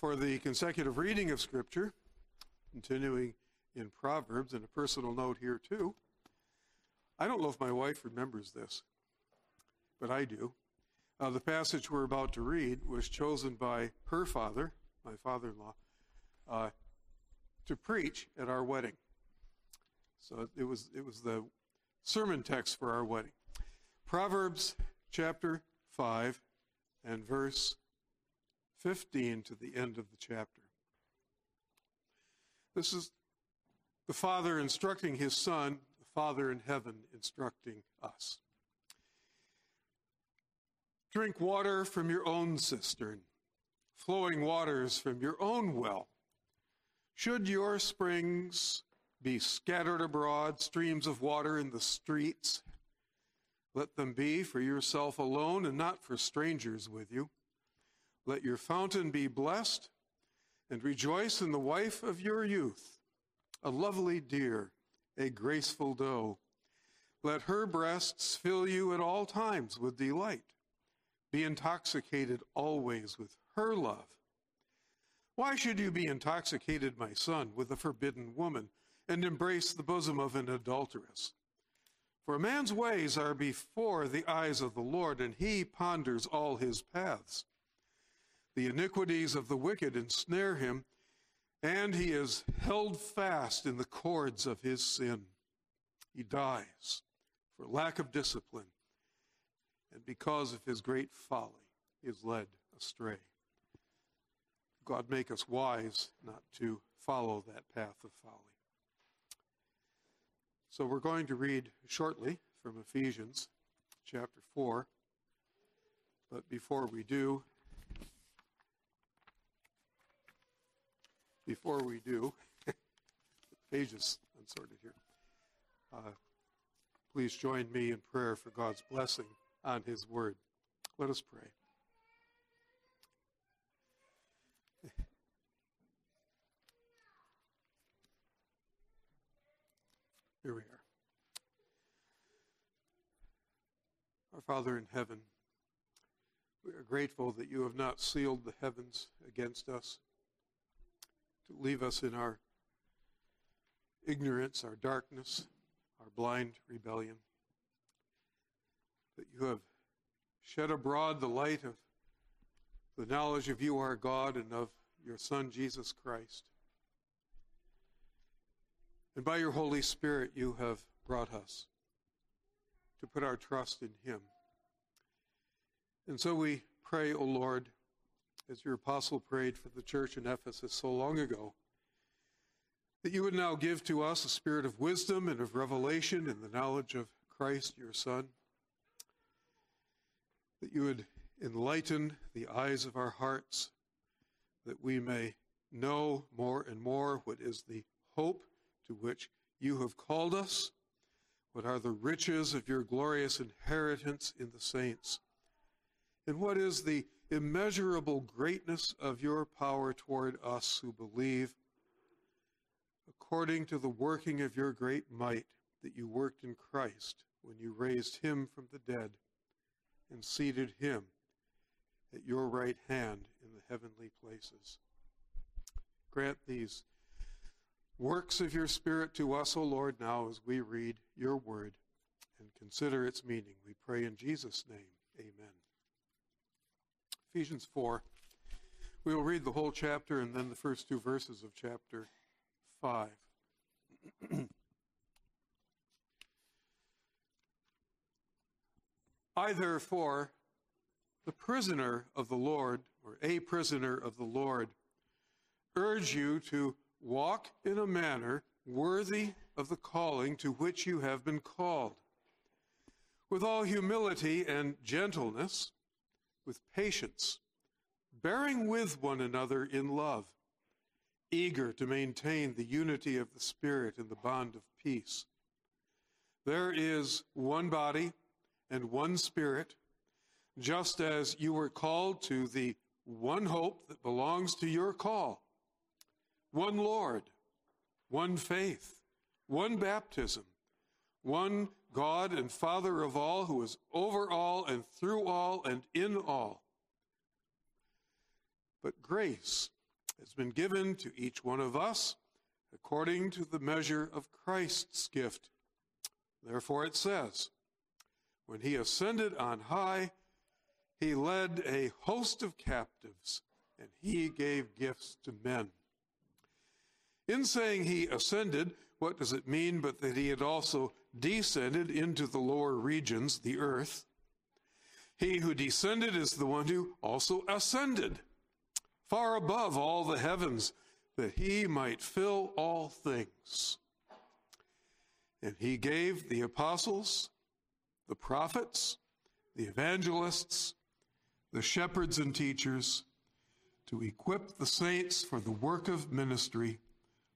for the consecutive reading of Scripture, continuing in Proverbs, and a personal note here too. I don't know if my wife remembers this, but I do. Uh, the passage we're about to read was chosen by her father, my father in law, uh, to preach at our wedding. So it was, it was the sermon text for our wedding. Proverbs chapter 5 and verse 15 to the end of the chapter. This is the Father instructing his Son, the Father in heaven instructing us. Drink water from your own cistern, flowing waters from your own well. Should your springs be scattered abroad, streams of water in the streets, let them be for yourself alone and not for strangers with you. Let your fountain be blessed, and rejoice in the wife of your youth, a lovely deer, a graceful doe. Let her breasts fill you at all times with delight. Be intoxicated always with her love. Why should you be intoxicated, my son, with a forbidden woman, and embrace the bosom of an adulteress? For a man's ways are before the eyes of the Lord, and he ponders all his paths. The iniquities of the wicked ensnare him, and he is held fast in the cords of his sin. He dies for lack of discipline, and because of his great folly, he is led astray. God make us wise not to follow that path of folly. So we're going to read shortly from Ephesians chapter 4. But before we do, before we do, pages unsorted here. Uh, please join me in prayer for God's blessing on His Word. Let us pray. Here we are. Our Father in heaven, we are grateful that you have not sealed the heavens against us to leave us in our ignorance, our darkness, our blind rebellion. That you have shed abroad the light of the knowledge of you, our God, and of your Son, Jesus Christ. And by your Holy Spirit, you have brought us to put our trust in Him. And so we pray, O Lord, as your apostle prayed for the church in Ephesus so long ago, that you would now give to us a spirit of wisdom and of revelation in the knowledge of Christ, your Son, that you would enlighten the eyes of our hearts, that we may know more and more what is the hope to which you have called us, what are the riches of your glorious inheritance in the saints, and what is the immeasurable greatness of your power toward us who believe, according to the working of your great might that you worked in Christ when you raised him from the dead and seated him at your right hand in the heavenly places. Grant these works of your Spirit to us, O Lord, now as we read your word and consider its meaning. We pray in Jesus' name. Amen. Ephesians 4. We will read the whole chapter and then the first two verses of chapter 5. I, therefore, the prisoner of the Lord, or a prisoner of the Lord, urge you to walk in a manner worthy of the calling to which you have been called, with all humility and gentleness with patience, bearing with one another in love, eager to maintain the unity of the Spirit in the bond of peace. There is one body and one Spirit, just as you were called to the one hope that belongs to your call, one Lord, one faith, one baptism, one God and Father of all, who is over all and through all and in all. But grace has been given to each one of us according to the measure of Christ's gift. Therefore it says, When he ascended on high, he led a host of captives, and he gave gifts to men. In saying he ascended, what does it mean but that he had also descended into the lower regions, the earth? He who descended is the one who also ascended far above all the heavens, that he might fill all things. And he gave the apostles, the prophets, the evangelists, the shepherds and teachers to equip the saints for the work of ministry,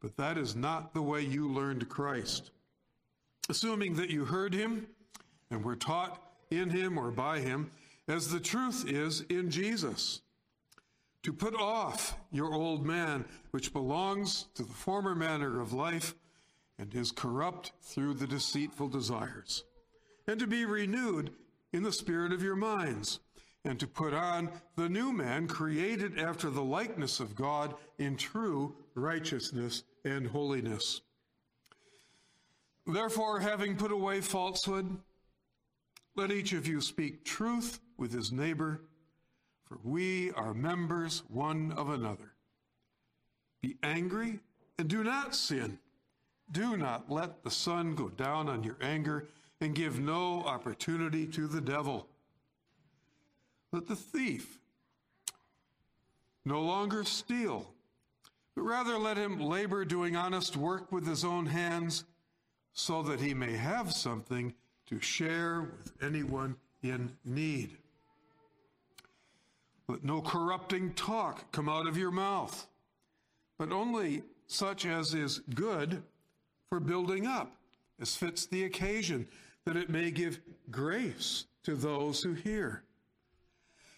But that is not the way you learned Christ. Assuming that you heard him and were taught in him or by him, as the truth is in Jesus to put off your old man, which belongs to the former manner of life and is corrupt through the deceitful desires, and to be renewed in the spirit of your minds, and to put on the new man created after the likeness of God in true righteousness and holiness. Therefore, having put away falsehood, let each of you speak truth with his neighbor for we are members one of another. Be angry and do not sin. Do not let the sun go down on your anger and give no opportunity to the devil. Let the thief no longer steal, but rather let him labor doing honest work with his own hands so that he may have something to share with anyone in need. Let no corrupting talk come out of your mouth, but only such as is good for building up, as fits the occasion, that it may give grace to those who hear.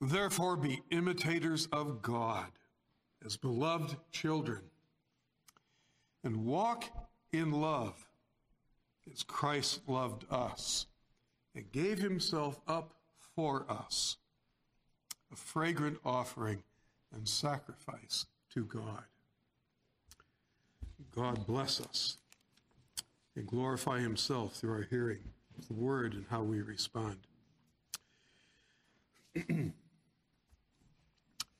Therefore, be imitators of God as beloved children, and walk in love as Christ loved us and gave himself up for us, a fragrant offering and sacrifice to God. God bless us and glorify Himself through our hearing the Word and how we respond.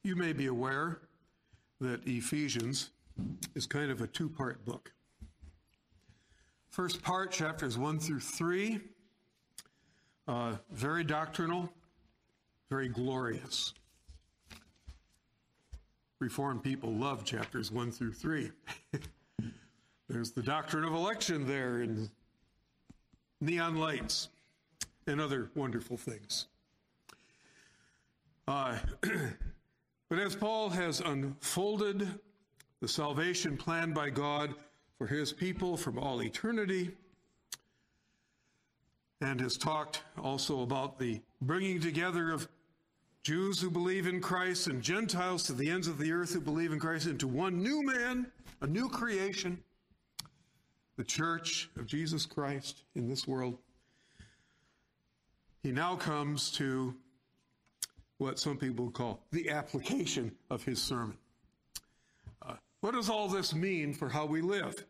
you may be aware that Ephesians is kind of a two part book. First part, chapters 1 through 3, uh, very doctrinal, very glorious. Reformed people love chapters 1 through 3. There's the doctrine of election there in neon lights and other wonderful things. Uh, but as Paul has unfolded the salvation planned by God for his people from all eternity, and has talked also about the bringing together of Jews who believe in Christ and Gentiles to the ends of the earth who believe in Christ into one new man, a new creation, the church of Jesus Christ in this world. He now comes to what some people call the application of his sermon. Uh, what does all this mean for how we live?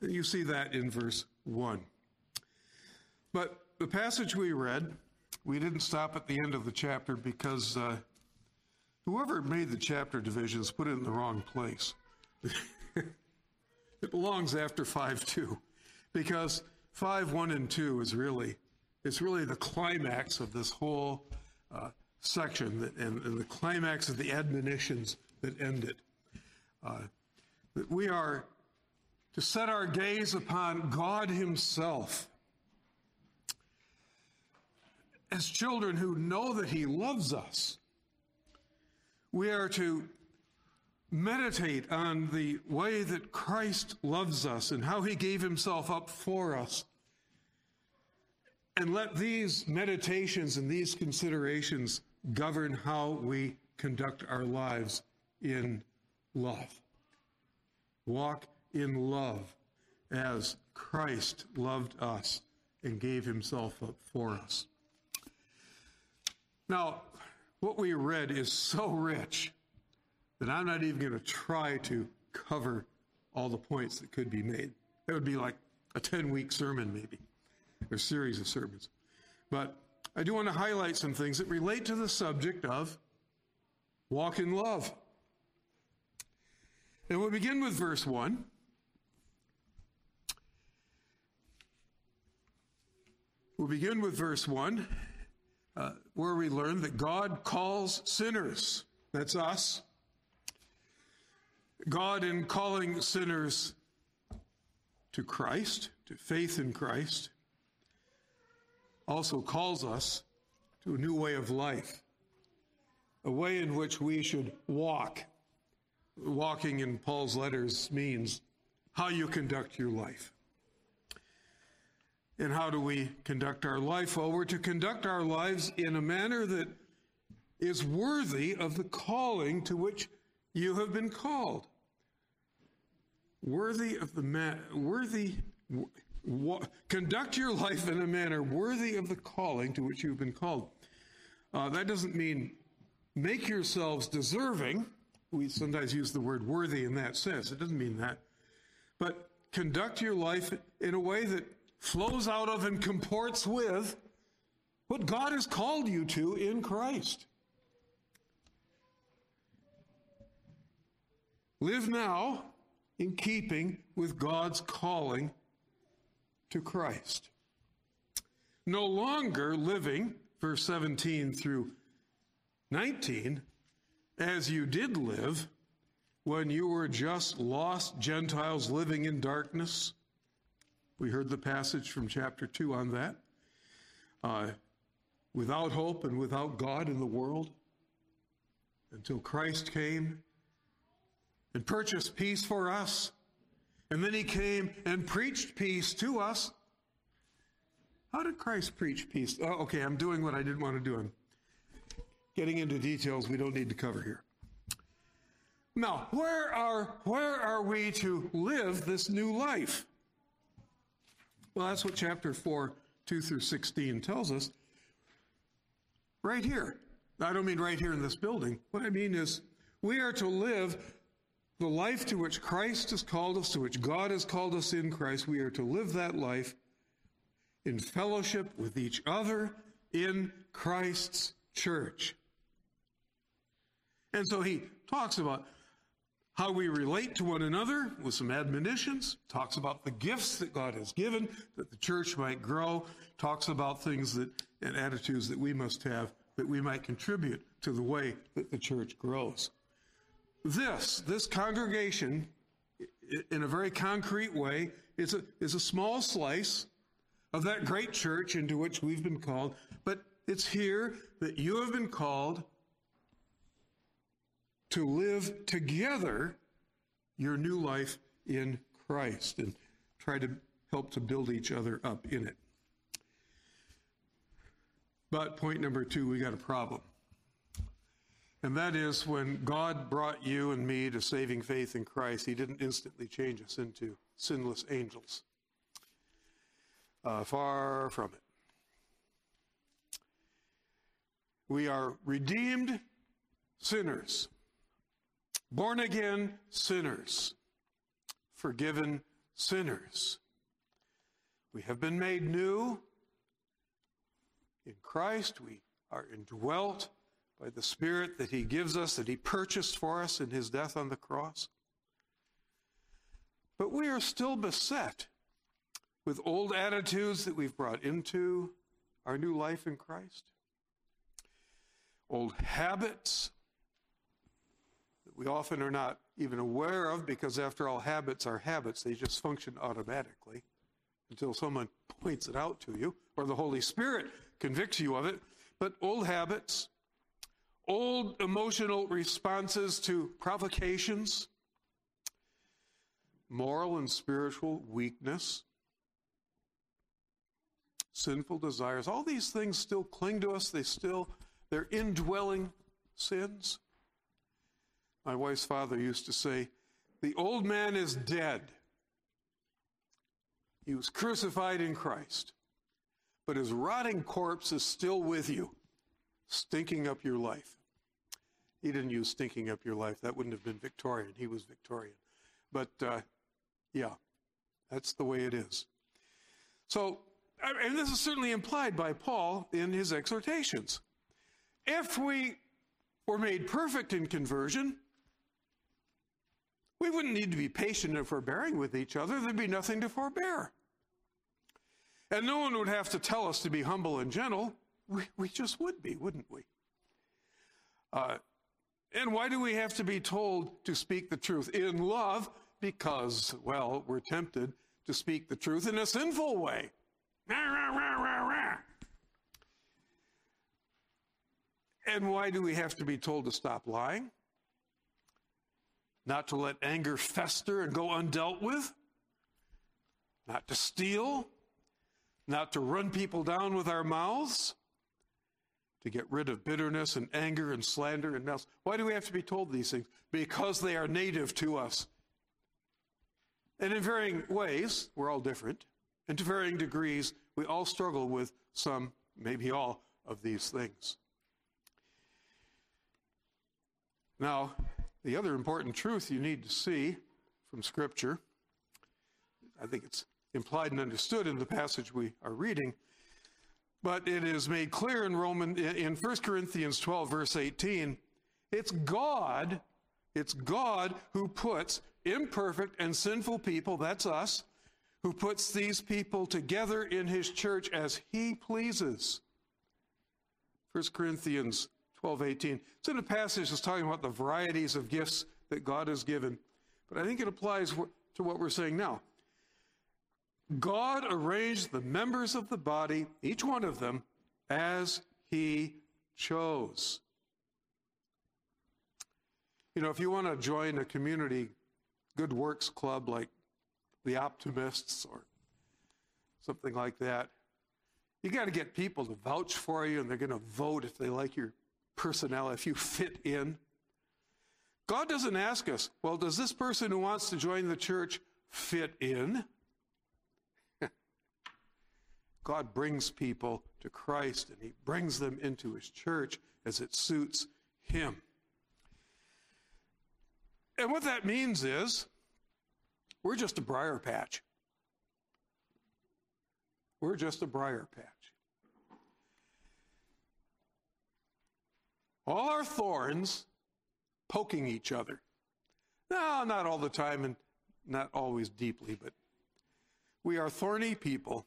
You see that in verse 1. But the passage we read, we didn't stop at the end of the chapter because uh, whoever made the chapter divisions put it in the wrong place. it belongs after 5 2 because 5 1 and 2 is really it's really the climax of this whole uh, section that, and, and, the climax of the admonitions that end it. Uh, that we are to set our gaze upon God Himself as children who know that He loves us. We are to meditate on the way that Christ loves us and how He gave Himself up for us and let these meditations and these considerations govern how we conduct our lives in love. Walk in love as Christ loved us and gave himself up for us. Now, what we read is so rich that I'm not even going to try to cover all the points that could be made. That would be like a 10 week sermon, maybe a series of sermons. But I do want to highlight some things that relate to the subject of walk in love. And we'll begin with verse 1. We'll begin with verse 1, uh, where we learn that God calls sinners. That's us. God, in calling sinners to Christ, to faith in Christ, also calls us to a new way of life, a way in which we should walk. Walking in Paul's letters means how you conduct your life. And how do we conduct our life? Well, we're to conduct our lives in a manner that is worthy of the calling to which you have been called. Worthy of the man, worthy conduct your life in a manner worthy of the calling to which you've been called. Uh, that doesn't mean make yourselves deserving. We sometimes use the word worthy in that sense. It doesn't mean that. But conduct your life in a way that flows out of and comports with what God has called you to in Christ. Live now in keeping with God's calling to Christ. No longer living, verse 17 through 19, as you did live when you were just lost Gentiles living in darkness. We heard the passage from chapter 2 on that. Uh, without hope and without God in the world until Christ came and purchased peace for us and then he came and preached peace to us. How did Christ preach peace? Oh, okay, I'm doing what I didn't want to do. I'm getting into details we don't need to cover here. Now, where are, where are we to live this new life? Well, that's what chapter 4, 2 through 16 tells us. Right here. I don't mean right here in this building. What I mean is, we are to live the life to which Christ has called us, to which God has called us in Christ, we are to live that life in fellowship with each other in Christ's church. And so he talks about how we relate to one another with some admonitions, talks about the gifts that God has given that the church might grow, talks about things that and attitudes that we must have that we might contribute to the way that the church grows. This, this congregation in a very concrete way, is a, is a small slice of that great church into which we've been called. But it's here that you have been called to live together your new life in Christ and try to help to build each other up in it. But point number two, we got a problem. And that is when God brought you and me to saving faith in Christ, He didn't instantly change us into sinless angels. Uh, far from it. We are redeemed sinners, born again sinners, forgiven sinners. We have been made new in Christ. We are indwelt by the Spirit that He gives us, that He purchased for us in His death on the cross. But we are still beset with old attitudes that we've brought into our new life in Christ, old habits that we often are not even aware of because, after all, habits are habits. They just function automatically until someone points it out to you or the Holy Spirit convicts you of it. But old habits, old emotional responses to provocations, moral and spiritual weakness, sinful desires, all these things still cling to us. They still, they're indwelling sins. My wife's father used to say, The old man is dead. He was crucified in Christ, but his rotting corpse is still with you, stinking up your life. He didn't use stinking up your life. That wouldn't have been Victorian. He was Victorian. But uh, yeah, that's the way it is. So, and this is certainly implied by Paul in his exhortations. If we were made perfect in conversion, we wouldn't need to be patient and forbearing with each other. There'd be nothing to forbear. And no one would have to tell us to be humble and gentle. We, we just would be, wouldn't we? Uh, and why do we have to be told to speak the truth in love? Because, well, we're tempted to speak the truth in a sinful way. And why do we have to be told to stop lying? not to let anger fester and go undealt with, not to steal, not to run people down with our mouths, to get rid of bitterness and anger and slander and malice. Why do we have to be told these things? Because they are native to us. And in varying ways, we're all different, and to varying degrees, we all struggle with some, maybe all, of these things. Now, the other important truth you need to see from Scripture, I think it's implied and understood in the passage we are reading, but it is made clear in Roman in 1 Corinthians 12 verse 18, it's God, it's God who puts imperfect and sinful people, that's us, who puts these people together in his church as he pleases. 1 Corinthians 12, 18. It's in a passage that's talking about the varieties of gifts that God has given, but I think it applies to what we're saying now. God arranged the members of the body, each one of them, as he chose. You know, if you want to join a community good works club like the Optimists or something like that, you got to get people to vouch for you and they're going to vote if they like your personnel, if you fit in. God doesn't ask us, well, does this person who wants to join the church fit in? God brings people to Christ and he brings them into his church as it suits him. And what that means is we're just a briar patch. We're just a briar patch. all our thorns poking each other. No, not all the time and not always deeply, but we are thorny people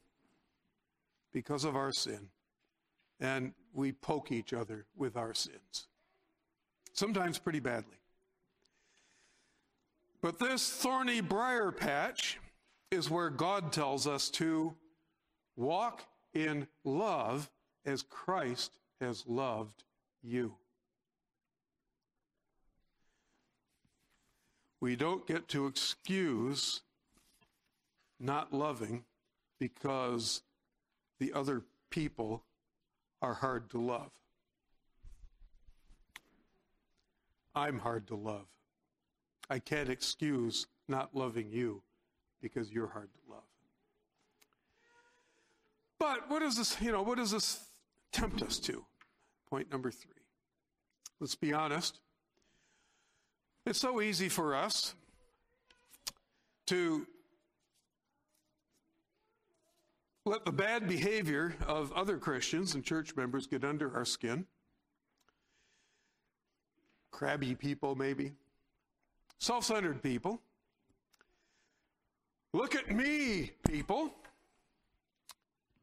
because of our sin, and we poke each other with our sins, sometimes pretty badly. But this thorny briar patch is where God tells us to walk in love as Christ has loved you. We don't get to excuse not loving because the other people are hard to love. I'm hard to love. I can't excuse not loving you because you're hard to love. But what does this, you know, what does this tempt us to? Point number three. Let's be honest. It's so easy for us to let the bad behavior of other Christians and church members get under our skin. Crabby people, maybe. Self centered people. Look at me, people.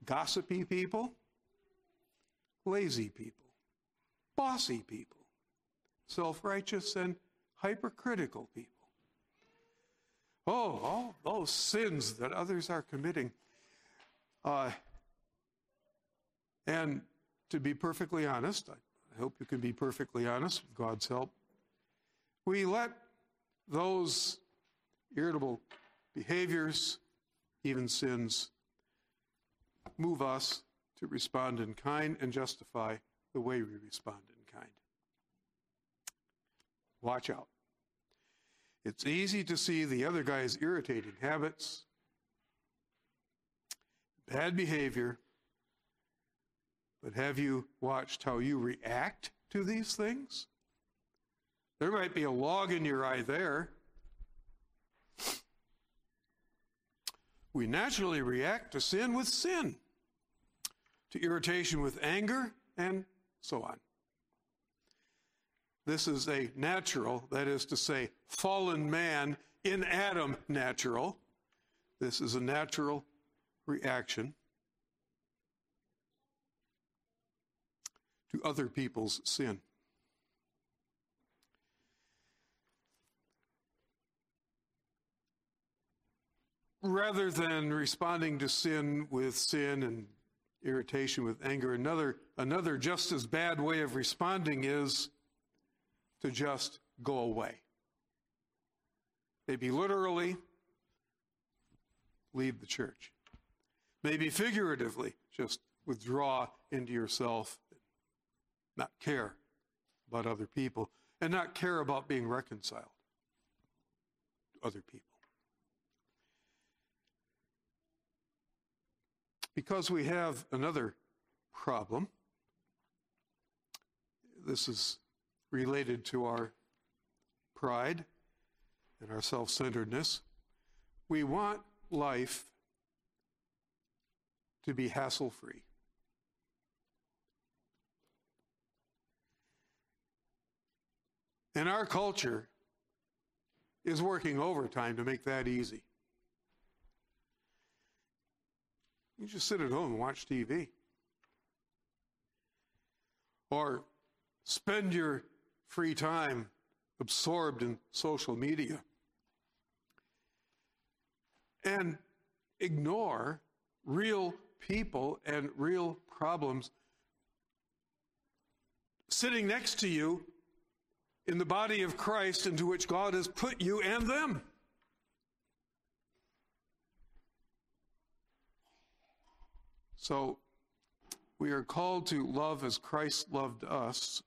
Gossipy people. Lazy people. Bossy people. Self righteous and hypercritical people. Oh, all those sins that others are committing. Uh, and to be perfectly honest, I hope you can be perfectly honest with God's help. We let those irritable behaviors, even sins, move us to respond in kind and justify the way we respond in kind. Watch out. It's easy to see the other guy's irritating habits, bad behavior, but have you watched how you react to these things? There might be a log in your eye there. We naturally react to sin with sin, to irritation with anger, and so on. This is a natural, that is to say, fallen man in Adam natural. This is a natural reaction to other people's sin. Rather than responding to sin with sin and irritation with anger, another, another just as bad way of responding is to just go away. Maybe literally, leave the church. Maybe figuratively, just withdraw into yourself, not care about other people, and not care about being reconciled to other people. Because we have another problem. This is related to our pride and our self centeredness. We want life to be hassle free. And our culture is working overtime to make that easy. You just sit at home and watch TV. Or spend your free time absorbed in social media and ignore real people and real problems sitting next to you in the body of Christ into which God has put you and them. So we are called to love as Christ loved us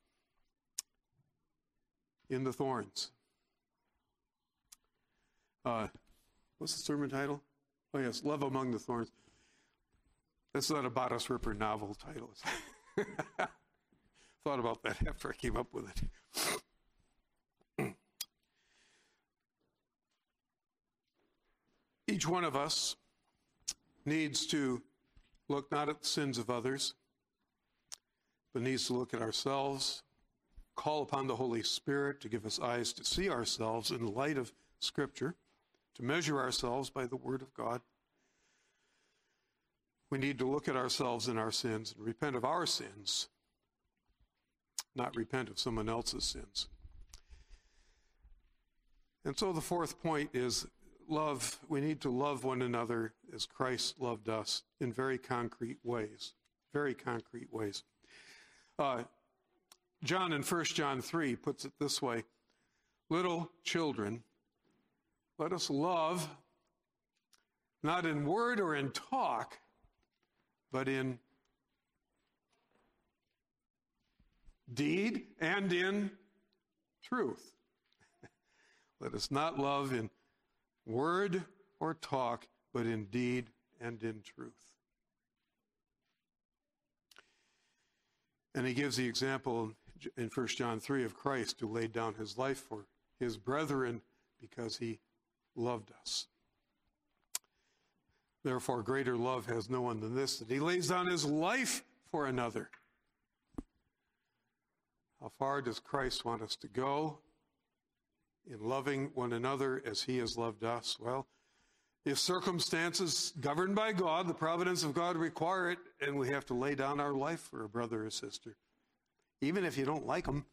in the thorns. Uh, what's the sermon title? Oh, yes, Love Among the Thorns. That's not a Bodice Ripper novel title. Thought about that after I came up with it. Each one of us needs to look not at the sins of others, but needs to look at ourselves call upon the Holy Spirit to give us eyes to see ourselves in the light of Scripture, to measure ourselves by the Word of God. We need to look at ourselves and our sins and repent of our sins, not repent of someone else's sins. And so the fourth point is love. We need to love one another as Christ loved us in very concrete ways. Very concrete ways. Uh, John in 1 John 3 puts it this way Little children, let us love not in word or in talk, but in deed and in truth. Let us not love in word or talk, but in deed and in truth. And he gives the example in 1 John 3 of Christ who laid down his life for his brethren because he loved us. Therefore, greater love has no one than this, that he lays down his life for another. How far does Christ want us to go in loving one another as he has loved us? Well, if circumstances governed by God, the providence of God require it, and we have to lay down our life for a brother or sister, even if you don't like them,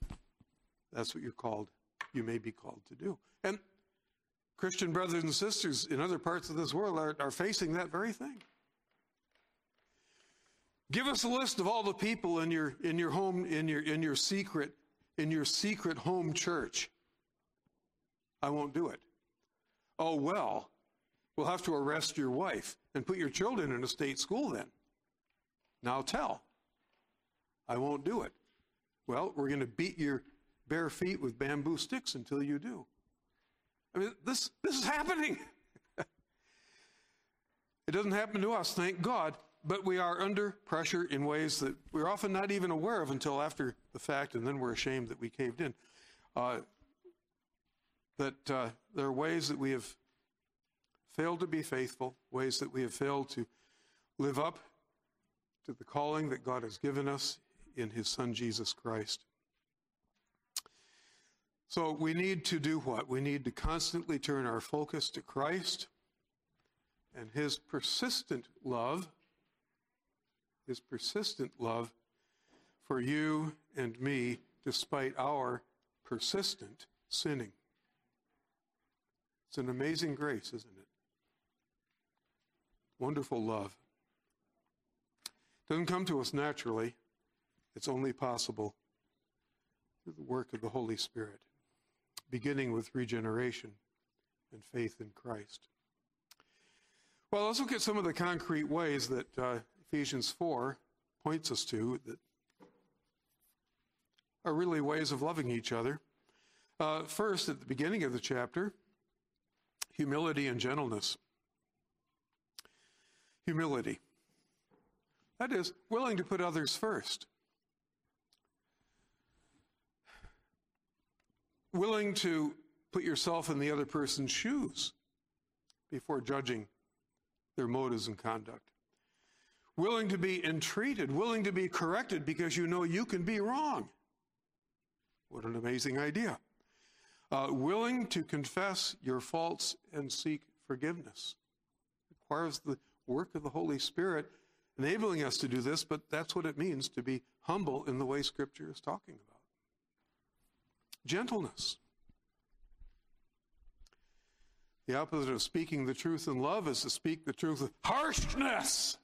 that's what you're called, you may be called to do. And Christian brothers and sisters in other parts of this world are, are facing that very thing. Give us a list of all the people in your in your home in your in your secret in your secret home church. I won't do it. Oh well, we'll have to arrest your wife and put your children in a state school then. Now tell. I won't do it. Well, we're going to beat your bare feet with bamboo sticks until you do. I mean, this, this is happening. it doesn't happen to us, thank God, but we are under pressure in ways that we're often not even aware of until after the fact, and then we're ashamed that we caved in. Uh, that uh, there are ways that we have failed to be faithful, ways that we have failed to live up to the calling that God has given us in His Son Jesus Christ. So we need to do what? We need to constantly turn our focus to Christ and his persistent love, his persistent love for you and me despite our persistent sinning. It's an amazing grace, isn't it? Wonderful love. Doesn't come to us naturally. It's only possible through the work of the Holy Spirit beginning with regeneration and faith in Christ. Well, let's look at some of the concrete ways that uh, Ephesians 4 points us to that are really ways of loving each other. Uh, first, at the beginning of the chapter, humility and gentleness. Humility. That is, willing to put others first. Willing to put yourself in the other person's shoes before judging their motives and conduct. Willing to be entreated, willing to be corrected because you know you can be wrong. What an amazing idea. Uh, willing to confess your faults and seek forgiveness. Requires the work of the Holy Spirit enabling us to do this, but that's what it means to be humble in the way Scripture is talking about gentleness. The opposite of speaking the truth in love is to speak the truth with harshness.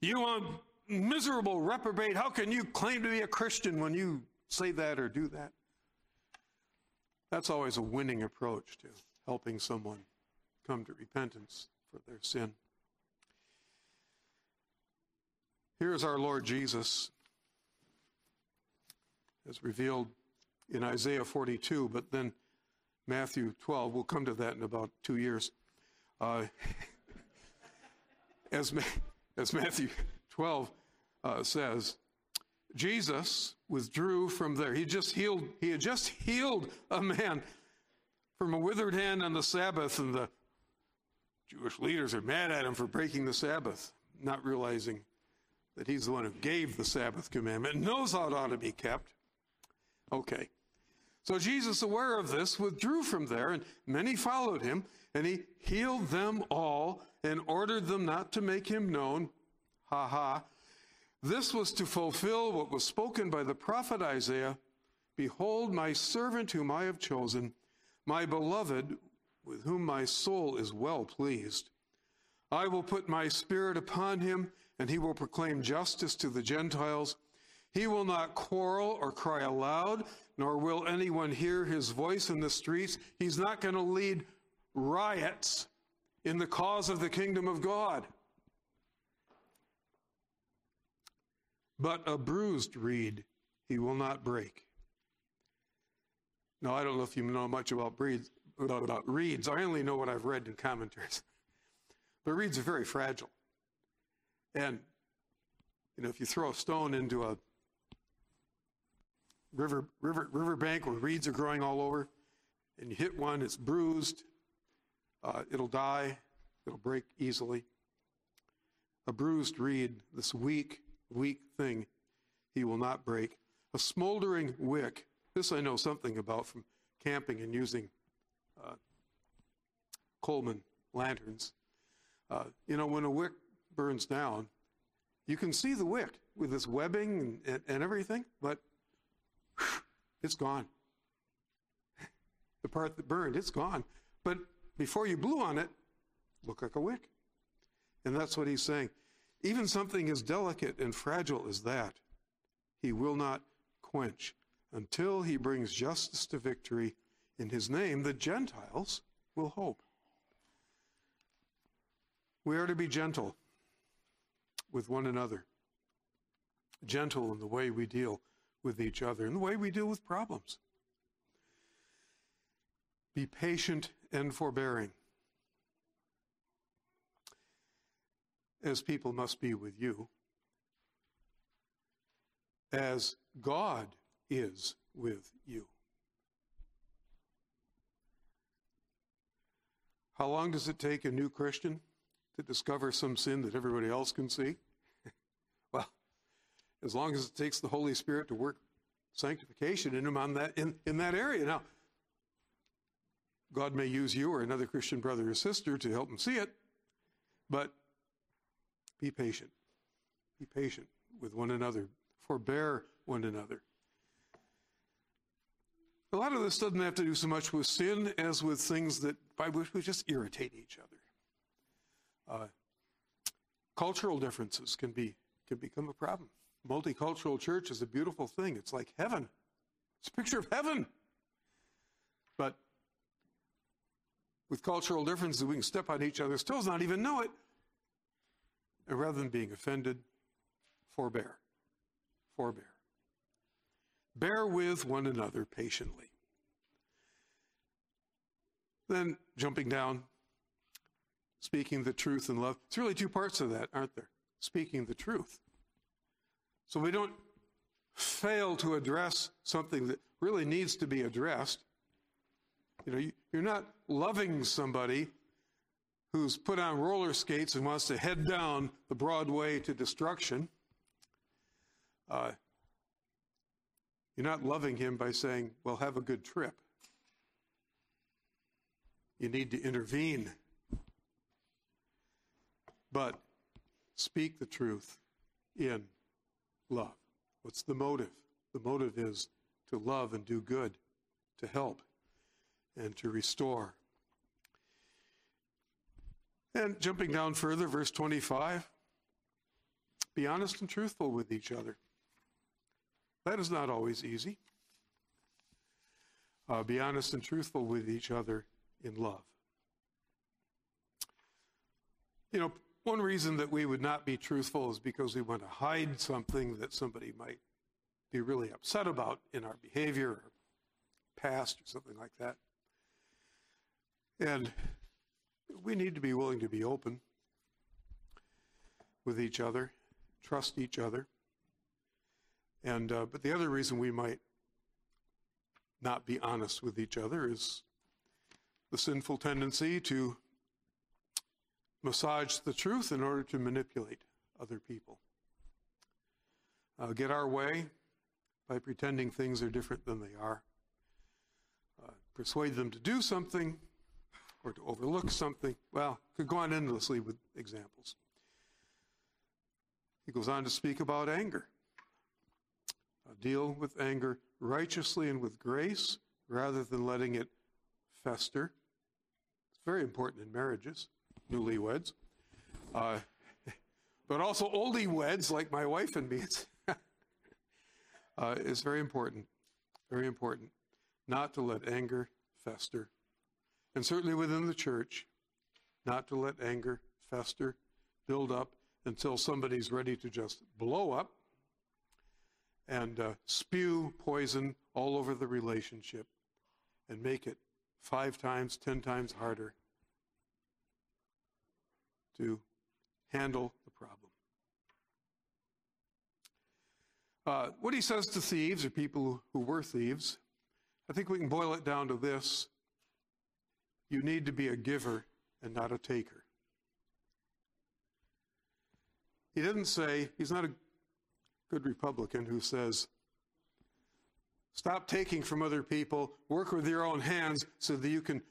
You miserable reprobate. How can you claim to be a Christian when you say that or do that? That's always a winning approach to helping someone come to repentance for their sin. Here's our Lord Jesus as revealed in Isaiah 42, but then Matthew 12. We'll come to that in about two years. Uh, as, as Matthew 12 uh, says, Jesus withdrew from there. He just healed. He had just healed a man from a withered hand on the Sabbath, and the Jewish leaders are mad at him for breaking the Sabbath, not realizing that he's the one who gave the Sabbath commandment and knows how it ought to be kept. Okay. So Jesus, aware of this, withdrew from there, and many followed him, and he healed them all and ordered them not to make him known. Ha ha. This was to fulfill what was spoken by the prophet Isaiah Behold, my servant whom I have chosen, my beloved, with whom my soul is well pleased. I will put my spirit upon him, and he will proclaim justice to the Gentiles. He will not quarrel or cry aloud, nor will anyone hear his voice in the streets. He's not going to lead riots in the cause of the kingdom of God. But a bruised reed he will not break. Now, I don't know if you know much about, about reeds. I only know what I've read in commentaries. But reeds are very fragile. And, you know, if you throw a stone into a river, river, river bank where reeds are growing all over, and you hit one, it's bruised, uh, it'll die, it'll break easily. A bruised reed, this weak, weak thing, he will not break. A smoldering wick, this I know something about from camping and using uh, Coleman lanterns. Uh, you know, when a wick burns down, you can see the wick with this webbing and, and, and everything, but it's gone. The part that burned, it's gone. But before you blew on it, looked like a wick. And that's what he's saying. Even something as delicate and fragile as that, he will not quench until he brings justice to victory in his name. The Gentiles will hope. We are to be gentle with one another, gentle in the way we deal with each other, in the way we deal with problems. Be patient and forbearing, as people must be with you, as God is with you. How long does it take a new Christian to discover some sin that everybody else can see? As long as it takes the Holy Spirit to work sanctification in him on that in, in that area. Now, God may use you or another Christian brother or sister to help him see it, but be patient. Be patient with one another. Forbear one another. A lot of this doesn't have to do so much with sin as with things that by which we just irritate each other. Uh, cultural differences can be can become a problem. Multicultural church is a beautiful thing. It's like heaven. It's a picture of heaven. But with cultural differences, we can step on each other's toes, not even know it. And rather than being offended, forbear. Forbear. Bear with one another patiently. Then jumping down, speaking the truth in love. It's really two parts of that, aren't there? Speaking the truth. So we don't fail to address something that really needs to be addressed. You know, you're not loving somebody who's put on roller skates and wants to head down the broad way to destruction. Uh, you're not loving him by saying, well, have a good trip. You need to intervene. But speak the truth in love. What's the motive? The motive is to love and do good, to help, and to restore. And jumping down further, verse 25 be honest and truthful with each other. That is not always easy. Uh, be honest and truthful with each other in love. You know, one reason that we would not be truthful is because we want to hide something that somebody might be really upset about in our behavior or past or something like that. And we need to be willing to be open with each other, trust each other. And uh, but the other reason we might not be honest with each other is the sinful tendency to massage the truth in order to manipulate other people. Uh, get our way by pretending things are different than they are. Uh, persuade them to do something or to overlook something. Well, could go on endlessly with examples. He goes on to speak about anger. Uh, deal with anger righteously and with grace rather than letting it fester. It's very important in marriages, newlyweds. Uh, but also oldie weds like my wife and me. It's, uh, it's very important, very important not to let anger fester. And certainly within the church, not to let anger fester, build up until somebody's ready to just blow up and uh, spew poison all over the relationship and make it five times, ten times harder to handle the problem. Uh, what he says to thieves or people who were thieves, I think we can boil it down to this you need to be a giver and not a taker. He didn't say, he's not a good Republican who says, stop taking from other people, work with your own hands so that you can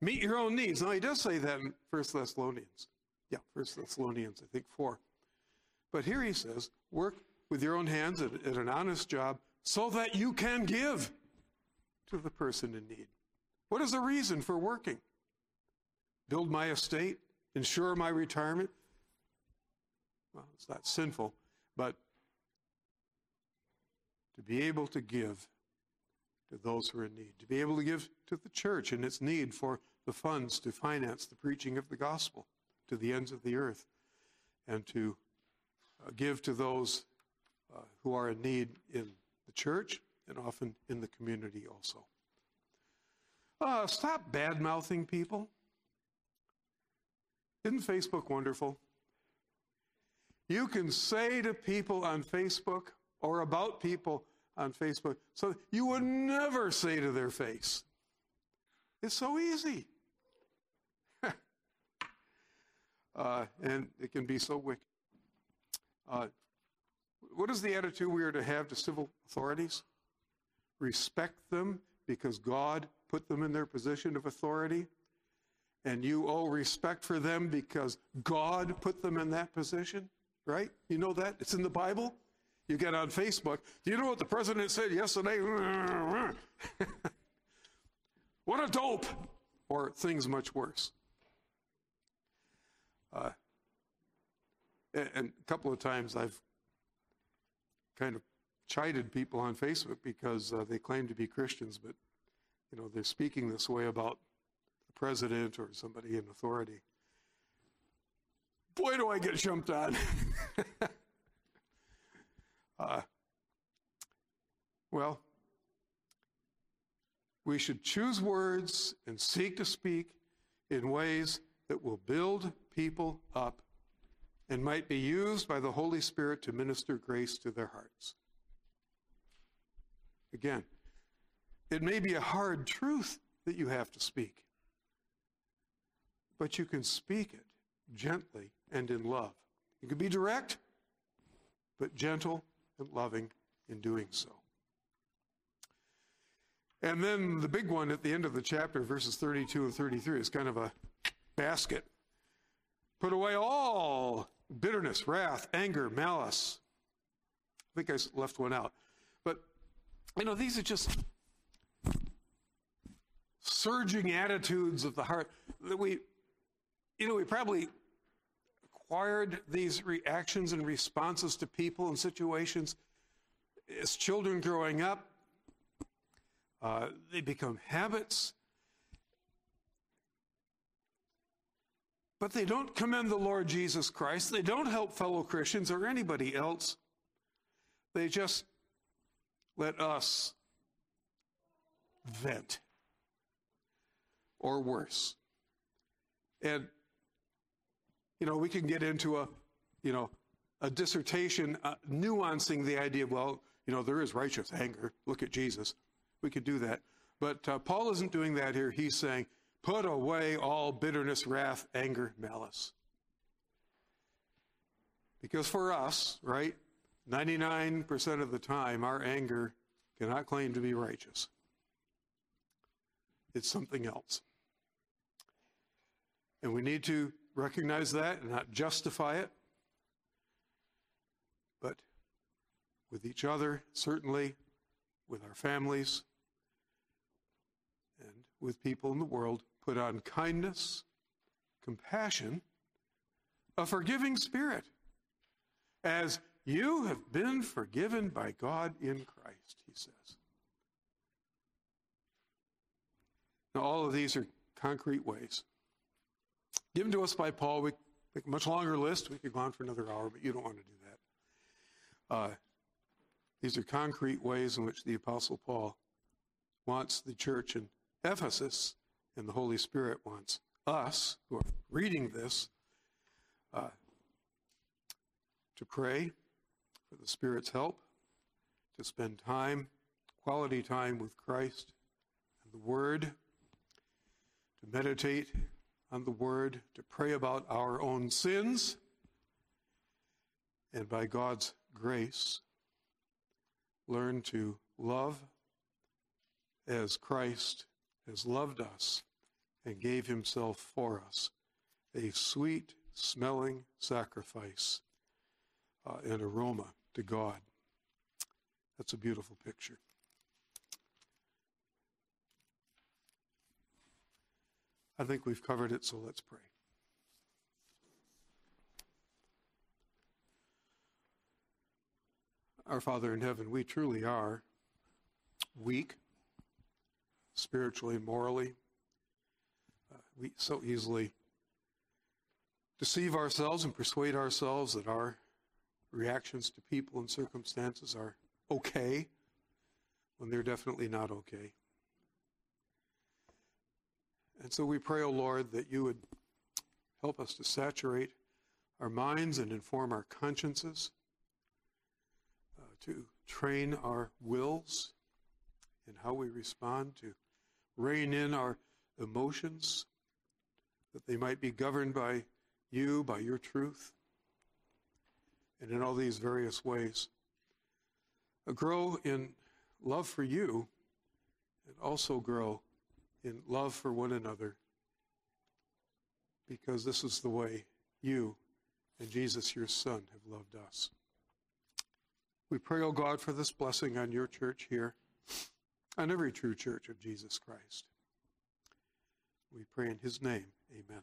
meet your own needs. Now, he does say that in 1 Thessalonians. Yeah, 1 Thessalonians, I think 4. But here he says, work with your own hands at, at an honest job so that you can give to the person in need. What is the reason for working? Build my estate, ensure my retirement. Well, it's not sinful, but to be able to give to those who are in need, to be able to give to the church in its need for the funds to finance the preaching of the gospel to the ends of the earth, and to uh, give to those uh, who are in need in the church and often in the community also. Uh, stop bad mouthing people. Isn't Facebook wonderful? You can say to people on Facebook or about people on Facebook so you would never say to their face. It's so easy. Uh, and it can be so wicked. Uh, what is the attitude we are to have to civil authorities? Respect them because God put them in their position of authority. And you owe respect for them because God put them in that position, right? You know that? It's in the Bible. You get on Facebook. Do you know what the president said yesterday? what a dope! Or things much worse. Uh, and a couple of times I've kind of chided people on Facebook because uh, they claim to be Christians, but you know they're speaking this way about the president or somebody in authority. Boy, do I get jumped on. uh, well, we should choose words and seek to speak in ways that will build people up and might be used by the Holy Spirit to minister grace to their hearts. Again, it may be a hard truth that you have to speak, but you can speak it gently and in love. You can be direct, but gentle and loving in doing so. And then the big one at the end of the chapter, verses 32 and 33, is kind of a basket. Put away all bitterness, wrath, anger, malice. I think I left one out. But, you know, these are just surging attitudes of the heart that we, you know, we probably acquired these reactions and responses to people and situations as children growing up. Uh, they become habits. But they don't commend the Lord Jesus Christ. They don't help fellow Christians or anybody else. They just let us vent or worse. And, you know, we can get into a, you know, a dissertation uh, nuancing the idea of, well, you know, there is righteous anger. Look at Jesus. We could do that. But uh, Paul isn't doing that here. He's saying, put away all bitterness, wrath, anger, malice. Because for us, right, 99% of the time, our anger cannot claim to be righteous. It's something else. And we need to recognize that and not justify it. But with each other, certainly, with our families, with people in the world. Put on kindness, compassion, a forgiving spirit, as you have been forgiven by God in Christ, he says. Now, all of these are concrete ways given to us by Paul. We make a much longer list. We could go on for another hour, but you don't want to do that. Uh, these are concrete ways in which the Apostle Paul wants the church in Ephesus and the Holy Spirit wants us who are reading this uh, to pray for the Spirit's help, to spend time, quality time with Christ and the Word, to meditate on the Word, to pray about our own sins, and by God's grace, learn to love as Christ has loved us and gave himself for us, a sweet smelling sacrifice, uh, and aroma to God. That's a beautiful picture. I think we've covered it, so let's pray. Our Father in heaven, we truly are weak, spiritually, morally. Uh, we so easily deceive ourselves and persuade ourselves that our reactions to people and circumstances are okay when they're definitely not okay. And so we pray, O oh Lord, that you would help us to saturate our minds and inform our consciences, uh, to train our wills in how we respond, to rein in our emotions, that they might be governed by you, by your truth, and in all these various ways. Grow in love for you and also grow in love for one another because this is the way you and Jesus, your Son, have loved us. We pray, O oh God, for this blessing on your church here, on every true church of Jesus Christ. We pray in his name. Amen.